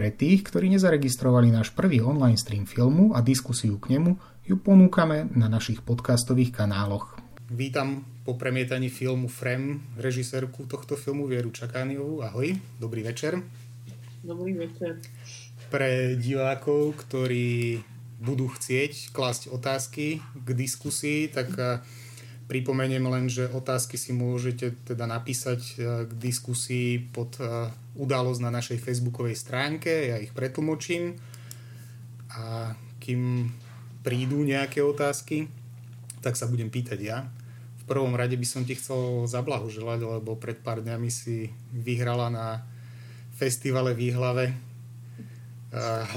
Pre tých, ktorí nezaregistrovali náš prvý online stream filmu a diskusiu k nemu, ju ponúkame na našich podcastových kanáloch. Vítam po premietaní filmu Frem režisérku tohto filmu Vieru Čakániovú. Ahoj, dobrý večer. Dobrý večer. Pre divákov, ktorí budú chcieť klásť otázky k diskusii, tak Pripomeniem len, že otázky si môžete teda napísať e, k diskusii pod e, udalosť na našej facebookovej stránke, ja ich pretlmočím a kým prídu nejaké otázky, tak sa budem pýtať ja. V prvom rade by som ti chcel zablahoželať, lebo pred pár dňami si vyhrala na festivale Výhlave e,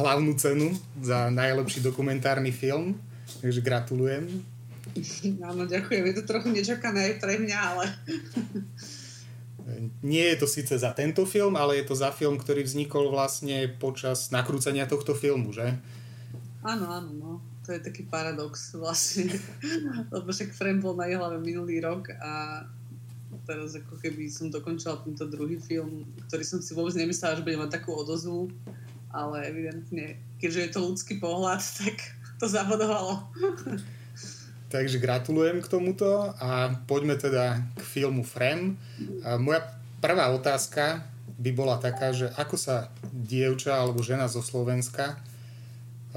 hlavnú cenu za najlepší dokumentárny film, takže gratulujem. Áno, ďakujem. Je to trochu nečakané aj pre mňa, ale... Nie je to síce za tento film, ale je to za film, ktorý vznikol vlastne počas nakrúcania tohto filmu, že? Áno, áno, no. To je taký paradox vlastne. Lebo však Frem bol na hlave minulý rok a teraz ako keby som dokončila tento druhý film, ktorý som si vôbec nemyslela, že bude mať takú odozvu, ale evidentne, keďže je to ľudský pohľad, tak to zabodovalo. Takže gratulujem k tomuto a poďme teda k filmu Frem. Moja prvá otázka by bola taká, že ako sa dievča alebo žena zo Slovenska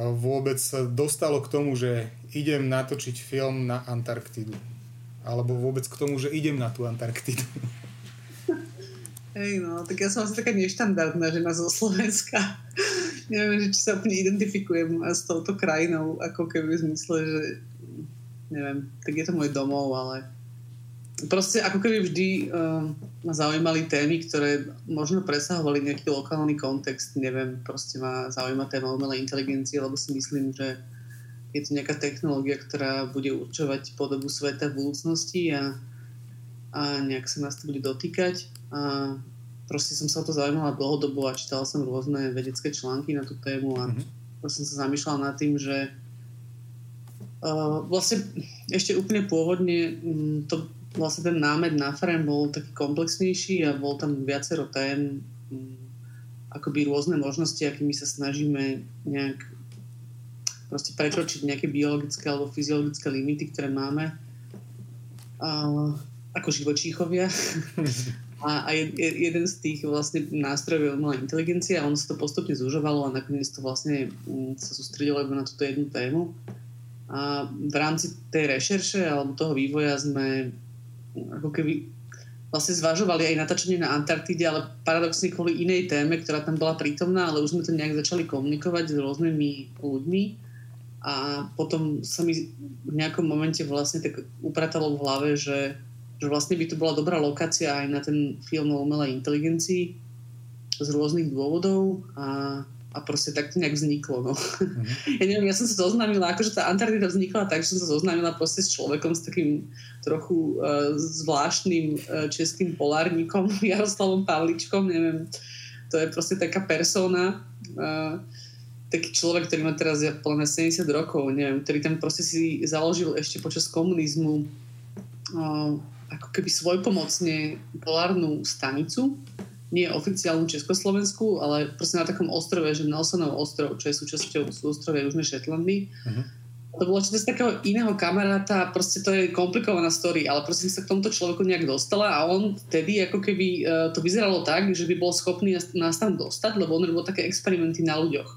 vôbec dostalo k tomu, že idem natočiť film na Antarktidu. Alebo vôbec k tomu, že idem na tú Antarktidu. Hej, no, tak ja som asi taká neštandardná žena zo Slovenska. Neviem, že či sa úplne identifikujem s touto krajinou, ako keby v zmysle, že neviem, tak je to môj domov, ale proste ako keby vždy uh, ma zaujímali témy, ktoré možno presahovali nejaký lokálny kontext, neviem, proste ma zaujíma téma umelej inteligencie, lebo si myslím, že je to nejaká technológia, ktorá bude určovať podobu sveta v budúcnosti a, a nejak sa nás to bude dotýkať a proste som sa o to zaujímala dlhodobo a čítala som rôzne vedecké články na tú tému a mm-hmm. proste som sa zamýšľala nad tým, že vlastne ešte úplne pôvodne um, to, vlastne ten námed na frame bol taký komplexnejší a bol tam viacero tém, um, akoby rôzne možnosti, akými sa snažíme nejak proste prekročiť nejaké biologické alebo fyziologické limity, ktoré máme uh, ako živočíchovia. a, a je, jeden z tých vlastne nástrojov je umelá inteligencia a ono sa to postupne zužovalo a nakoniec to vlastne um, sa sústredilo iba na túto jednu tému. A v rámci tej rešerše alebo toho vývoja sme ako keby vlastne zvažovali aj natáčanie na Antarktide, ale paradoxne kvôli inej téme, ktorá tam bola prítomná, ale už sme to nejak začali komunikovať s rôznymi ľuďmi. A potom sa mi v nejakom momente vlastne tak upratalo v hlave, že, že vlastne by to bola dobrá lokácia aj na ten film o umelej inteligencii z rôznych dôvodov. A a proste tak to nejak vzniklo. No. Mm-hmm. Ja neviem, ja som sa zoznámila, akože tá Antarktida vznikla tak, že som sa zoznámila proste s človekom, s takým trochu uh, zvláštnym uh, českým polárnikom, Jaroslavom Pavličkom, neviem, to je proste taká persona, uh, taký človek, ktorý má teraz ja, podľa 70 rokov, neviem, ktorý tam proste si založil ešte počas komunizmu uh, ako keby svojpomocne polárnu stanicu, nie oficiálnu Československu, ale proste na takom ostrove, že Nelsonov ostrov, čo je súčasťou súostrovia Južnej Šetlandy. Uh-huh. To bolo čo z takého iného kamaráta, proste to je komplikovaná story, ale proste sa k tomuto človeku nejak dostala a on vtedy ako keby uh, to vyzeralo tak, že by bol schopný nás tam dostať, lebo on robil také experimenty na ľuďoch.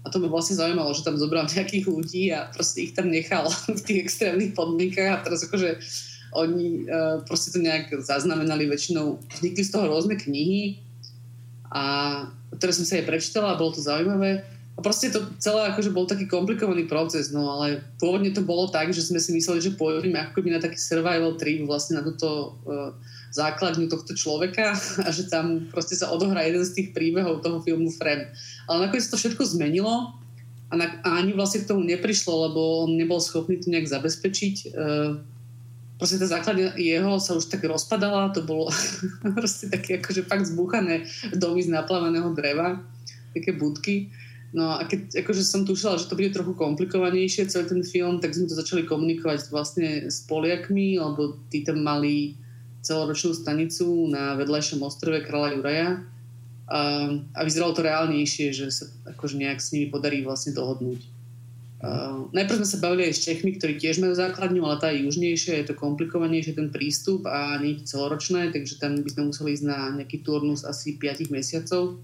A to ma vlastne zaujímalo, že tam zobral nejakých ľudí a proste ich tam nechal v tých extrémnych podmienkach a teraz akože oni uh, proste to nejak zaznamenali väčšinou, vznikli z toho rôzne knihy a ktoré som sa aj prečítala a bolo to zaujímavé. A proste to celé akože bol taký komplikovaný proces, no ale pôvodne to bolo tak, že sme si mysleli, že pôjdeme ako keby na taký survival trip vlastne na túto uh, základňu tohto človeka a že tam proste sa odohrá jeden z tých príbehov toho filmu Frem. Ale nakoniec to všetko zmenilo a, na, a ani vlastne k tomu neprišlo, lebo on nebol schopný to nejak zabezpečiť. Uh, proste tá základňa jeho sa už tak rozpadala, to bolo proste také akože fakt zbúchané domy z naplavaného dreva, také budky. No a keď akože som tušila, že to bude trochu komplikovanejšie celý ten film, tak sme to začali komunikovať vlastne s Poliakmi, lebo tí tam mali celoročnú stanicu na vedľajšom ostrove Kráľa Juraja. A, a vyzeralo to reálnejšie, že sa akože nejak s nimi podarí vlastne dohodnúť. Uh, najprv sme sa bavili aj s Čechmi, ktorí tiež majú základňu, ale tá je južnejšia, je to komplikovanejšie ten prístup a nie je celoročné, takže tam by sme museli ísť na nejaký turnus asi 5 mesiacov.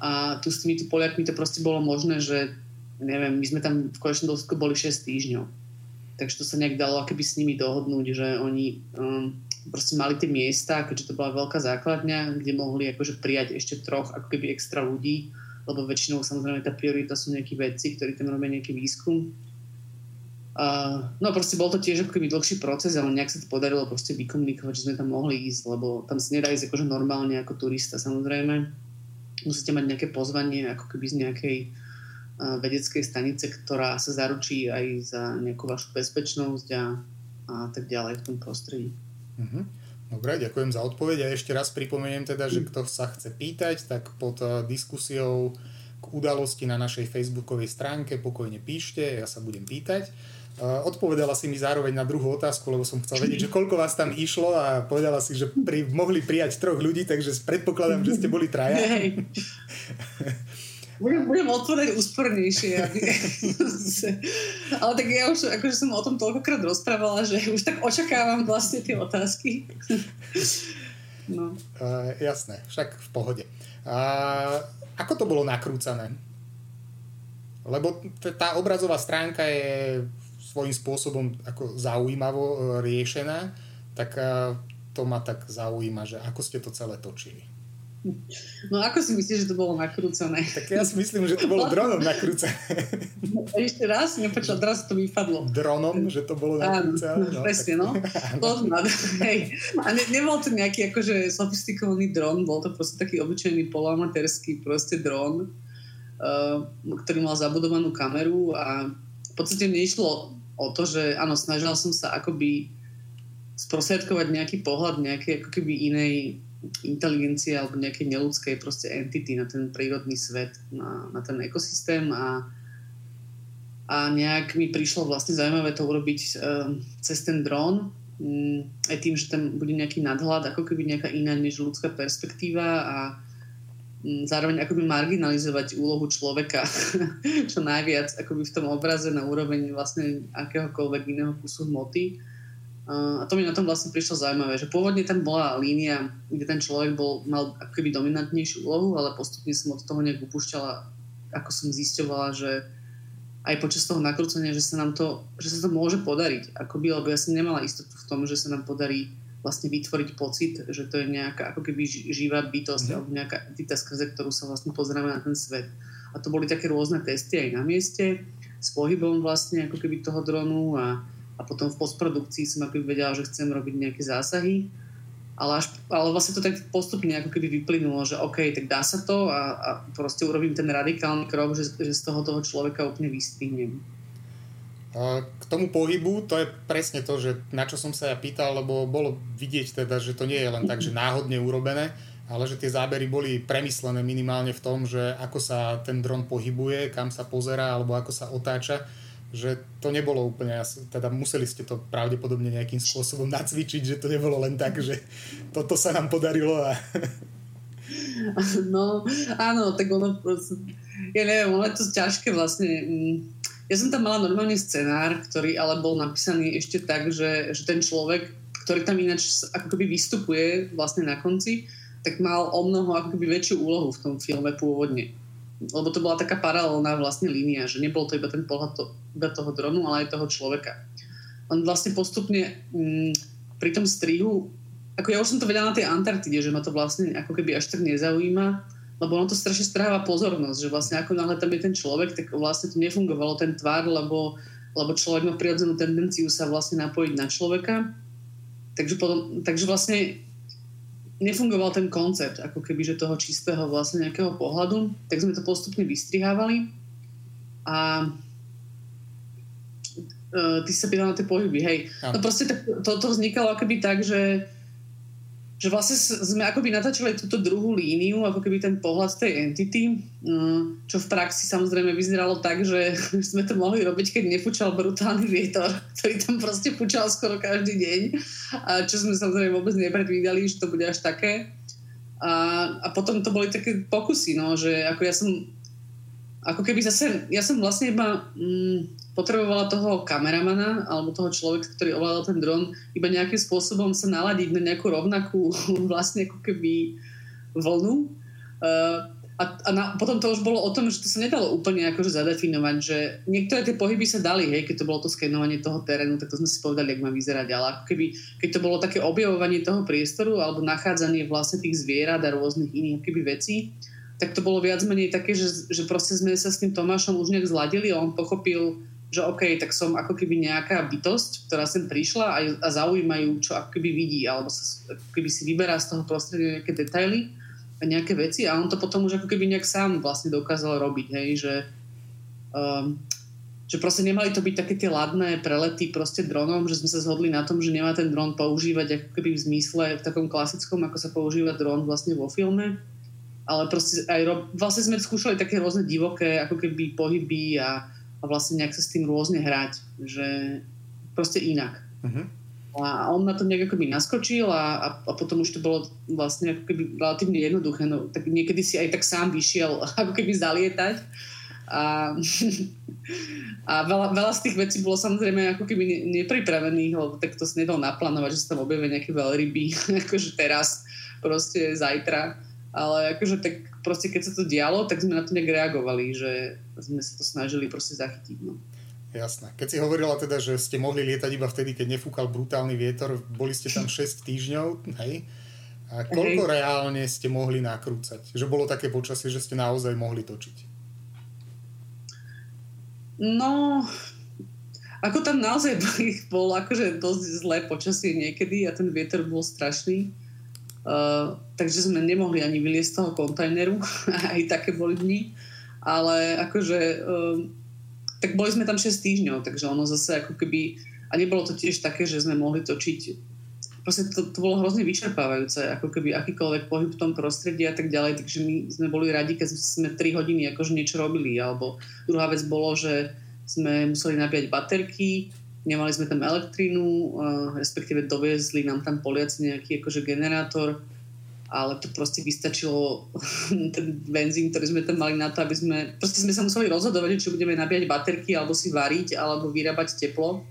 A tu s týmito Poliakmi to proste bolo možné, že neviem, my sme tam v konečnom dôsledku boli 6 týždňov. Takže to sa nejak dalo akoby s nimi dohodnúť, že oni um, proste mali tie miesta, keďže to bola veľká základňa, kde mohli akože prijať ešte troch ako keby extra ľudí lebo väčšinou samozrejme tá priorita sú nejakí vedci, ktorí tam robia nejaký výskum. Uh, no proste bol to tiež ako keby dlhší proces, ale nejak sa to podarilo proste vykomunikovať, že sme tam mohli ísť, lebo tam sa nedá ísť akože normálne ako turista samozrejme. Musíte mať nejaké pozvanie ako keby z nejakej uh, vedeckej stanice, ktorá sa zaručí aj za nejakú vašu bezpečnosť a, a tak ďalej v tom prostredí. Uh-huh. Dobre, ďakujem za odpoveď a ešte raz pripomeniem teda, že kto sa chce pýtať, tak pod eh, diskusiou k udalosti na našej facebookovej stránke pokojne píšte, ja sa budem pýtať. Eh, odpovedala si mi zároveň na druhú otázku, lebo som chcel vedieť, že koľko vás tam išlo a povedala si, že pri, mohli prijať troch ľudí, takže predpokladám, že ste boli traja. Budem, budem odpovedať úspornejšie. Ale tak ja už akože som o tom toľkokrát rozprávala, že už tak očakávam vlastne tie otázky. no. Uh, jasné, však v pohode. Uh, ako to bolo nakrúcané? Lebo t- tá obrazová stránka je svojím spôsobom ako zaujímavo e, riešená, tak uh, to ma tak zaujíma, že ako ste to celé točili. No ako si myslíš, že to bolo nakrúcané? Tak ja si myslím, že to bolo dronom nakrúcané. Ešte raz? Nepočul, teraz to vypadlo. Dronom, že to bolo nakrúcané? No, presne, no. hej. A ne, nebol to nejaký akože sofistikovaný dron, bol to proste taký obyčajný poloamatérsky proste dron, uh, ktorý mal zabudovanú kameru a v podstate mne išlo o to, že áno, snažil som sa akoby sprostredkovať nejaký pohľad nejakej ako keby inej inteligencie alebo nejakej neludskej proste entity na ten prírodný svet, na, na ten ekosystém a, a nejak mi prišlo vlastne zaujímavé to urobiť um, cez ten dron, um, aj tým, že tam bude nejaký nadhľad, ako keby nejaká iná než ľudská perspektíva a um, zároveň akoby marginalizovať úlohu človeka čo najviac akoby v tom obraze na úroveň vlastne akéhokoľvek iného kusu hmoty a to mi na tom vlastne prišlo zaujímavé, že pôvodne tam bola línia, kde ten človek bol, mal akoby dominantnejšiu úlohu, ale postupne som od toho nejak upúšťala, ako som zisťovala, že aj počas toho nakrúcania, že sa nám to, že sa to môže podariť, akoby, lebo ja som nemala istotu v tom, že sa nám podarí vlastne vytvoriť pocit, že to je nejaká ako keby živá bytosť mm. alebo nejaká entita, skrze ktorú sa vlastne pozeráme na ten svet. A to boli také rôzne testy aj na mieste, s pohybom vlastne ako keby toho dronu a a potom v postprodukcii som ako vedela, že chcem robiť nejaké zásahy, ale, až, ale vlastne to tak postupne ako keby vyplynulo, že OK, tak dá sa to a, a proste urobím ten radikálny krok, že, že z toho toho človeka úplne vystrihnem. K tomu pohybu, to je presne to, že na čo som sa ja pýtal, lebo bolo vidieť teda, že to nie je len tak, že náhodne urobené, ale že tie zábery boli premyslené minimálne v tom, že ako sa ten dron pohybuje, kam sa pozera alebo ako sa otáča že to nebolo úplne, teda museli ste to pravdepodobne nejakým spôsobom nacvičiť, že to nebolo len tak, že toto sa nám podarilo a... No, áno, tak ono proste, ja neviem, ono je to ťažké vlastne. Mm, ja som tam mala normálny scenár, ktorý ale bol napísaný ešte tak, že, že ten človek, ktorý tam ináč ako vystupuje vlastne na konci, tak mal o mnoho ako väčšiu úlohu v tom filme pôvodne lebo to bola taká paralelná vlastne línia, že nebol to iba ten pohľad to, iba toho dronu, ale aj toho človeka. On vlastne postupne mm, pri tom strihu, ako ja už som to vedela na tej Antarktide, že ma to vlastne ako keby až tak nezaujíma, lebo ono to strašne stráva pozornosť, že vlastne ako náhle tam je ten človek, tak vlastne to nefungovalo ten tvár, lebo, lebo človek má prirodzenú tendenciu sa vlastne napojiť na človeka. Takže, potom, takže vlastne nefungoval ten koncept, ako keby, že toho čistého vlastne nejakého pohľadu, tak sme to postupne vystrihávali a uh, ty sa pýtal na tie pohyby, hej. No proste to, to vznikalo akoby tak, že že vlastne sme akoby natáčali túto druhú líniu, ako keby ten pohľad tej entity, mm, čo v praxi samozrejme vyzeralo tak, že sme to mohli robiť, keď nefúčal brutálny vietor, ktorý tam proste fúčal skoro každý deň, a čo sme samozrejme vôbec nepredvídali, že to bude až také. A, a potom to boli také pokusy, no, že ako ja som ako keby zase, ja som vlastne iba mm, potrebovala toho kameramana alebo toho človeka, ktorý ovládal ten dron, iba nejakým spôsobom sa naladiť na nejakú rovnakú vlastne ako keby vlnu. Uh, a, a na, potom to už bolo o tom, že to sa nedalo úplne akože zadefinovať, že niektoré tie pohyby sa dali, hej, keď to bolo to skenovanie toho terénu, tak to sme si povedali, jak má vyzerať, ale ako keby, keď to bolo také objavovanie toho priestoru alebo nachádzanie vlastne tých zvierat a rôznych iných keby vecí, tak to bolo viac menej také, že, že proste sme sa s tým Tomášom už nejak zladili a on pochopil, že OK, tak som ako keby nejaká bytosť, ktorá sem prišla a, a zaujímajú, čo ako keby vidí, alebo sa ako keby si vyberá z toho prostredia nejaké detaily nejaké veci a on to potom už ako keby nejak sám vlastne dokázal robiť, hej, že um, že proste nemali to byť také tie ladné prelety proste dronom, že sme sa zhodli na tom, že nemá ten dron používať ako keby v zmysle v takom klasickom, ako sa používa dron vlastne vo filme, ale proste aj ro- vlastne sme skúšali také rôzne divoké ako keby pohyby a, a vlastne nejak sa s tým rôzne hrať, že proste inak. Uh-huh. A on na to nejak akoby naskočil a, a, a potom už to bolo vlastne ako keby relatívne jednoduché. No, tak niekedy si aj tak sám vyšiel ako keby zalietať. A, a veľa, veľa z tých vecí bolo samozrejme ako keby nepripravených, lebo tak to sa nedalo naplánovať, že sa tam objavia nejaké veľryby, akože teraz, proste zajtra. Ale akože tak proste keď sa to dialo, tak sme na to nejak reagovali, že sme sa to snažili proste zachytiť. No. Jasné. Keď si hovorila teda, že ste mohli lietať iba vtedy, keď nefúkal brutálny vietor, boli ste tam 6 týždňov, hej? A koľko hej. reálne ste mohli nakrúcať? Že bolo také počasie, že ste naozaj mohli točiť? No, ako tam naozaj bol akože dosť zlé počasie niekedy a ten vietor bol strašný. Uh, takže sme nemohli ani vyliesť z toho kontajneru. Aj také boli dni. Ale akože uh, tak boli sme tam 6 týždňov, takže ono zase ako keby, a nebolo to tiež také, že sme mohli točiť, proste to, to bolo hrozne vyčerpávajúce, ako keby akýkoľvek pohyb v tom prostredí a tak ďalej, takže my sme boli radi, keď sme 3 hodiny akože niečo robili, alebo druhá vec bolo, že sme museli nabíjať baterky, nemali sme tam elektrínu, respektíve doviezli nám tam Poliaci nejaký akože generátor, ale to proste vystačilo ten benzín, ktorý sme tam mali na to, aby sme, proste sme sa museli rozhodovať, či budeme nabíjať baterky, alebo si variť, alebo vyrábať teplo.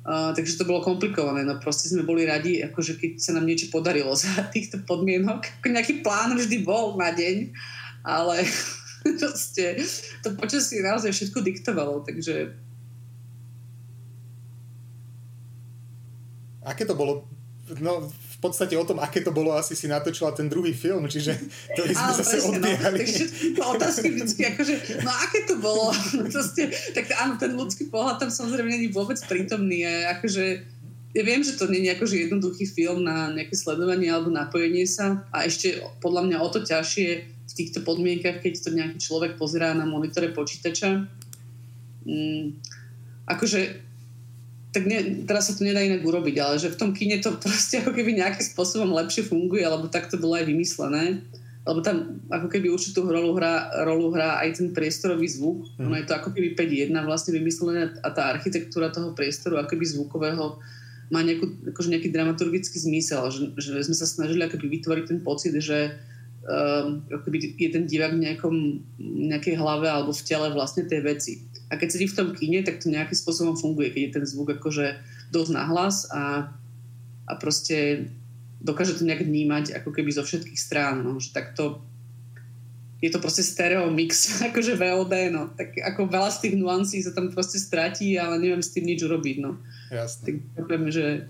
Uh, takže to bolo komplikované, no proste sme boli radi, akože keď sa nám niečo podarilo za týchto podmienok. Nejaký plán vždy bol na deň, ale proste to počasie naozaj všetko diktovalo, takže Aké to bolo? No, v podstate o tom, aké to bolo, asi si natočila ten druhý film, čiže to sme áno, zase presne, odbiehali. No. Takže otázky vždy, akože, no aké to bolo? Proste, tak áno, ten ľudský pohľad tam samozrejme není vôbec prítomný. A akože, ja viem, že to nie je akože jednoduchý film na nejaké sledovanie alebo napojenie sa a ešte podľa mňa o to ťažšie v týchto podmienkach, keď to nejaký človek pozerá na monitore počítača. Mm, akože tak ne, teraz sa to nedá inak urobiť, ale že v tom kine to proste ako keby nejakým spôsobom lepšie funguje, alebo tak to bolo aj vymyslené. Lebo tam ako keby určitú rolu hrá, rolu hrá aj ten priestorový zvuk. Mm. Ono je to ako keby 5.1 vlastne vymyslené a tá architektúra toho priestoru ako keby zvukového má nejakú, akože nejaký dramaturgický zmysel, že, že sme sa snažili ako keby vytvoriť ten pocit, že um, ako keby je ten divák v nejakom, nejakej hlave alebo v tele vlastne tej veci. A keď sedí v tom kine, tak to nejakým spôsobom funguje, keď je ten zvuk akože dosť nahlas a, a proste dokáže to nejak vnímať ako keby zo všetkých strán. No, že takto je to proste stereo mix, akože VOD, no. Tak ako veľa z tých nuancí sa tam proste stratí, ale neviem s tým nič urobiť, no. Jasne. Tak poviem, že...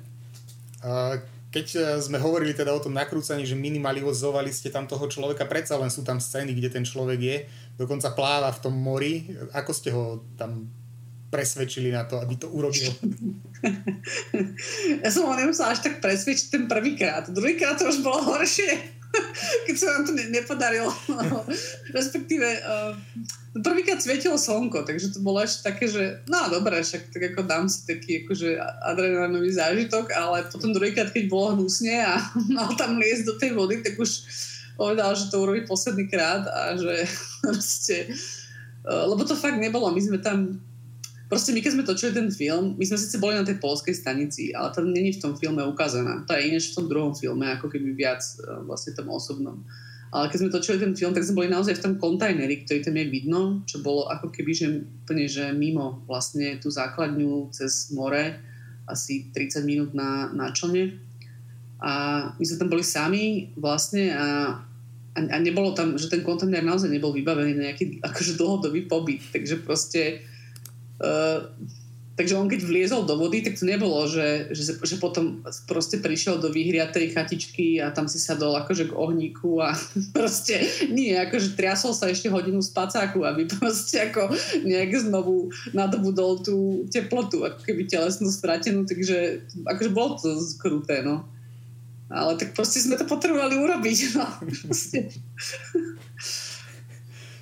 A keď e, sme hovorili teda o tom nakrúcaní, že minimalizovali ste tam toho človeka, predsa len sú tam scény, kde ten človek je, dokonca pláva v tom mori. Ako ste ho tam presvedčili na to, aby to urobil? ja som ho nemusela až tak presvedčiť ten prvýkrát. Druhýkrát to už bolo horšie, keď sa nám to ne- nepodarilo. Respektíve uh, prvýkrát svietilo slnko, takže to bolo ešte také, že no dobré, však tak ako dám si taký akože adrenalinový zážitok, ale potom druhýkrát, keď bolo hnusne a mal tam liesť do tej vody, tak už povedal, že to urobí posledný krát a že proste, e, lebo to fakt nebolo. My sme tam proste my keď sme točili ten film, my sme síce boli na tej polskej stanici, ale to není v tom filme ukázané. To je iné v tom druhom filme, ako keby viac uh, vlastne tom osobnom. Ale keď sme točili ten film, tak sme boli naozaj v tom kontajneri, ktorý tam je vidno, čo bolo ako keby, že úplne, že mimo vlastne tú základňu cez more, asi 30 minút na, na člne. A my sme tam boli sami vlastne a, a, a nebolo tam, že ten kontajner naozaj nebol vybavený na nejaký akože dlhodobý pobyt. Takže proste uh, Takže on keď vliezol do vody, tak to nebolo, že, že, že potom proste prišiel do vyhriatej chatičky a tam si sadol akože k ohníku a proste nie, akože triasol sa ešte hodinu z pacáku, aby proste ako nejak znovu nadobudol tú teplotu, ako keby telesnú stratenú, takže akože bolo to kruté, no. Ale tak proste sme to potrebovali urobiť, no.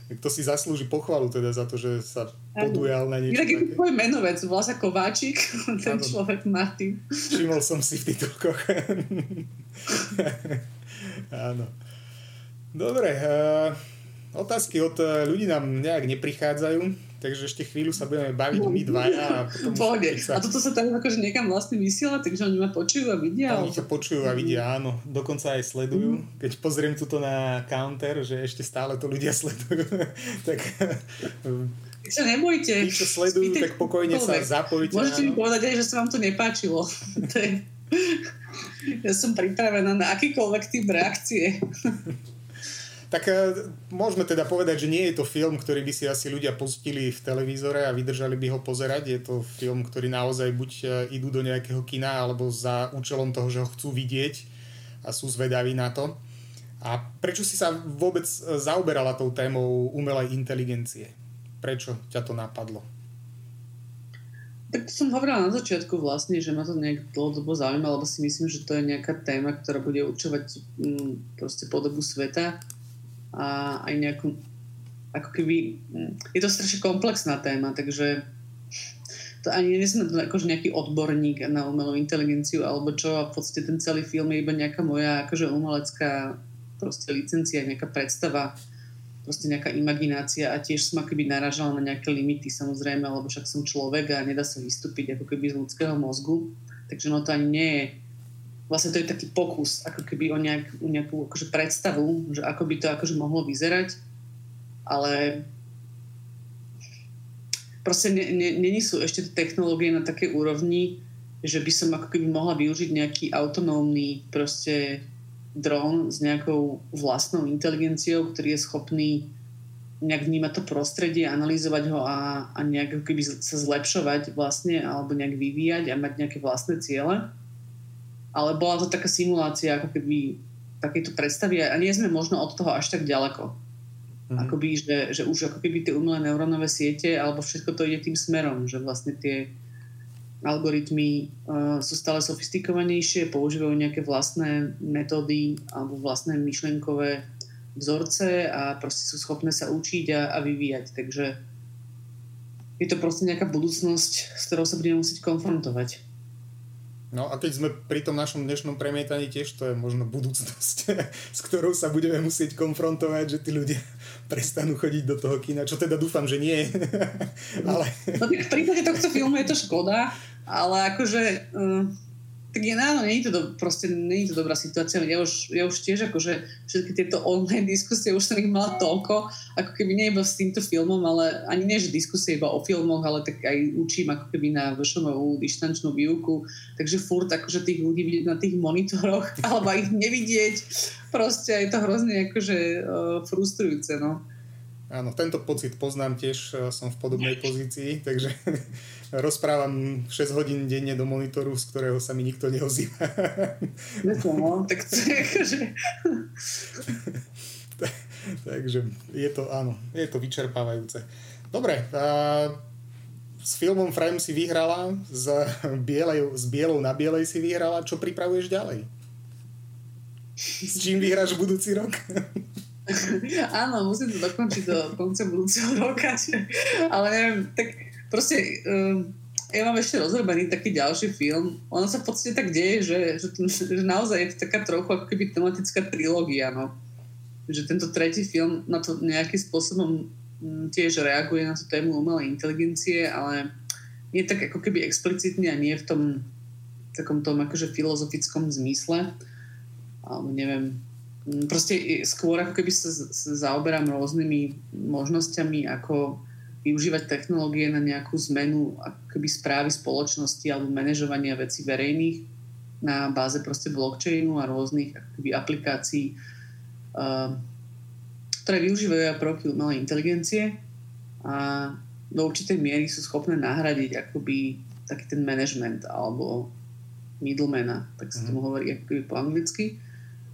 Tak to si zaslúži pochvalu teda za to, že sa podujal na niečo Inak je tvoj menovec, volá sa Kováčik, ten ano. človek Martin. Všimol som si v titulkoch. Áno. Dobre, uh, otázky od eh, ľudí nám nejak neprichádzajú. Takže ešte chvíľu sa budeme baviť my dvaja. A, potom sa... a toto sa tam akože niekam vlastne vysiela, takže oni ma počujú a vidia? Oni ťa počujú a vidia, áno. Dokonca aj sledujú. Mm. Keď pozriem tuto na counter, že ešte stále to ľudia sledujú, tak... sa nebojte. Tí, čo sledujú, Spýte, tak pokojne sa zapojte. Môžete mi povedať aj, že sa vám to nepáčilo. ja som pripravená na akýkoľvek typ reakcie. Tak e, môžeme teda povedať, že nie je to film, ktorý by si asi ľudia pustili v televízore a vydržali by ho pozerať. Je to film, ktorý naozaj buď e, idú do nejakého kina, alebo za účelom toho, že ho chcú vidieť a sú zvedaví na to. A prečo si sa vôbec e, zaoberala tou témou umelej inteligencie? Prečo ťa to napadlo? Tak som hovorila na začiatku vlastne, že ma to nejak dlhodobo zaujíma, lebo si myslím, že to je nejaká téma, ktorá bude určovať mm, proste podobu sveta a aj nejakú ako keby, hm, je to strašne komplexná téma, takže to ani nie som akože nejaký odborník na umelú inteligenciu alebo čo a v podstate ten celý film je iba nejaká moja akože umelecká proste licencia, nejaká predstava proste nejaká imaginácia a tiež som akoby naražala na nejaké limity samozrejme, lebo však som človek a nedá sa vystúpiť ako keby z ľudského mozgu takže no to ani nie je vlastne to je taký pokus, ako keby o, nejak, o nejakú akože predstavu, že ako by to akože mohlo vyzerať, ale proste není sú ešte technológie na takej úrovni, že by som ako keby mohla využiť nejaký autonómny proste dron s nejakou vlastnou inteligenciou, ktorý je schopný nejak vnímať to prostredie, analyzovať ho a, a nejak keby sa zlepšovať vlastne alebo nejak vyvíjať a mať nejaké vlastné ciele ale bola to taká simulácia ako keby takéto predstavy a nie sme možno od toho až tak ďaleko. Mm-hmm. Akoby, že, že už ako keby tie umelé neurónové siete alebo všetko to ide tým smerom, že vlastne tie algoritmy uh, sú stále sofistikovanejšie, používajú nejaké vlastné metódy alebo vlastné myšlenkové vzorce a proste sú schopné sa učiť a, a vyvíjať. Takže je to proste nejaká budúcnosť, s ktorou sa budeme musieť konfrontovať. No a keď sme pri tom našom dnešnom premietaní tiež to je možno budúcnosť, s ktorou sa budeme musieť konfrontovať, že tí ľudia prestanú chodiť do toho kina, čo teda dúfam, že nie. ale... No v prípade tohto filmu je to škoda, ale akože uh, tak je, áno, nie je to do, proste nie je to dobrá situácia. Ja už, ja už tiež akože všetky tieto online diskusie už som ich mala toľko, ako keby nie iba s týmto filmom, ale ani nie, že diskusie iba o filmoch, ale tak aj učím ako keby na VŠMU dištančnú výuku, takže furt akože tých ľudí vidieť na tých monitoroch, alebo ich nevidieť, proste je to hrozne akože uh, frustrujúce, no. Áno, tento pocit poznám tiež, e, som v podobnej pozícii, takže rozprávam 6 hodín denne do monitoru, z ktorého sa mi nikto neozýva. No, tak to je akože... takže je to, áno, je to vyčerpávajúce. Dobre, a s filmom Frame si vyhrala, z, bielej, z bielou na bielej si vyhrala, čo pripravuješ ďalej? S čím vyhráš budúci rok? Áno, musím to dokončiť do konca budúceho roka. Ale neviem, tak proste um, ja mám ešte rozrobený taký ďalší film. Ono sa v podstate tak deje, že, že, že naozaj je to taká trochu ako keby tematická trilógia. No. Že tento tretí film na to nejakým spôsobom mm, tiež reaguje na tú tému umelej inteligencie, ale nie tak ako keby explicitný a nie v tom takom tom akože filozofickom zmysle. Alebo neviem, proste skôr ako keby sa, sa zaoberám rôznymi možnosťami, ako využívať technológie na nejakú zmenu ako keby správy spoločnosti alebo manažovania vecí verejných na báze proste blockchainu a rôznych ako keby aplikácií, uh, ktoré využívajú aj prvky umelej inteligencie a do určitej miery sú schopné nahradiť akoby taký ten management alebo middlemana, tak sa tomu mhm. hovorí akoby po anglicky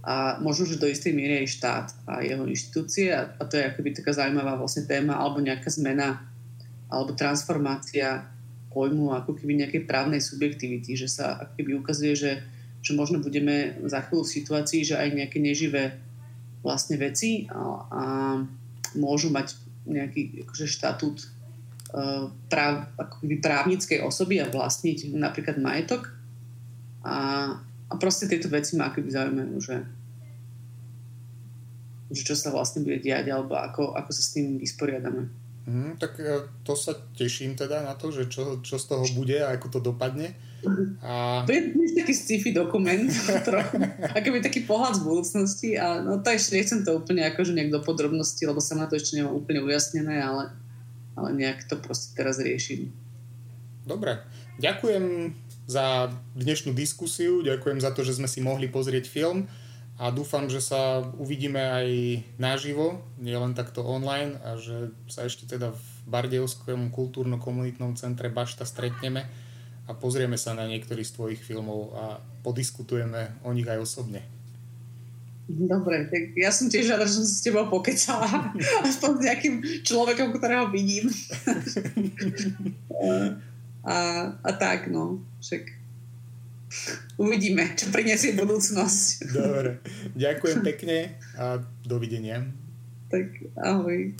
a možno, že do istej miery aj štát a jeho inštitúcie a, a to je akoby taká zaujímavá vlastne téma alebo nejaká zmena alebo transformácia pojmu ako keby nejakej právnej subjektivity, že sa ako keby ukazuje, že, že možno budeme za chvíľu v situácii, že aj nejaké neživé vlastne veci a, a môžu mať nejaký akože štatút uh, práv, právnickej osoby a vlastniť napríklad majetok. A, a proste tieto veci ma akoby zaujímajú, že, že čo sa vlastne bude diať alebo ako, ako sa s tým vysporiadame. Mm, tak e, to sa teším teda na to, že čo, čo z toho bude a ako to dopadne. A... To je taký sci-fi dokument, ako by taký pohľad z budúcnosti a no to ešte nechcem to úplne akože nejak do podrobnosti, lebo sa na to ešte nemá úplne ujasnené, ale, ale nejak to proste teraz riešim. Dobre, ďakujem za dnešnú diskusiu, ďakujem za to, že sme si mohli pozrieť film a dúfam, že sa uvidíme aj naživo, nielen takto online a že sa ešte teda v Bardejovskom kultúrno-komunitnom centre Bašta stretneme a pozrieme sa na niektorý z tvojich filmov a podiskutujeme o nich aj osobne. Dobre, tak ja som tiež rada, že som si s tebou pokecala. Aspoň s nejakým človekom, ktorého vidím. a, a tak, no. Však uvidíme, čo prinesie budúcnosť. Dobre, ďakujem pekne a dovidenia. Tak ahoj.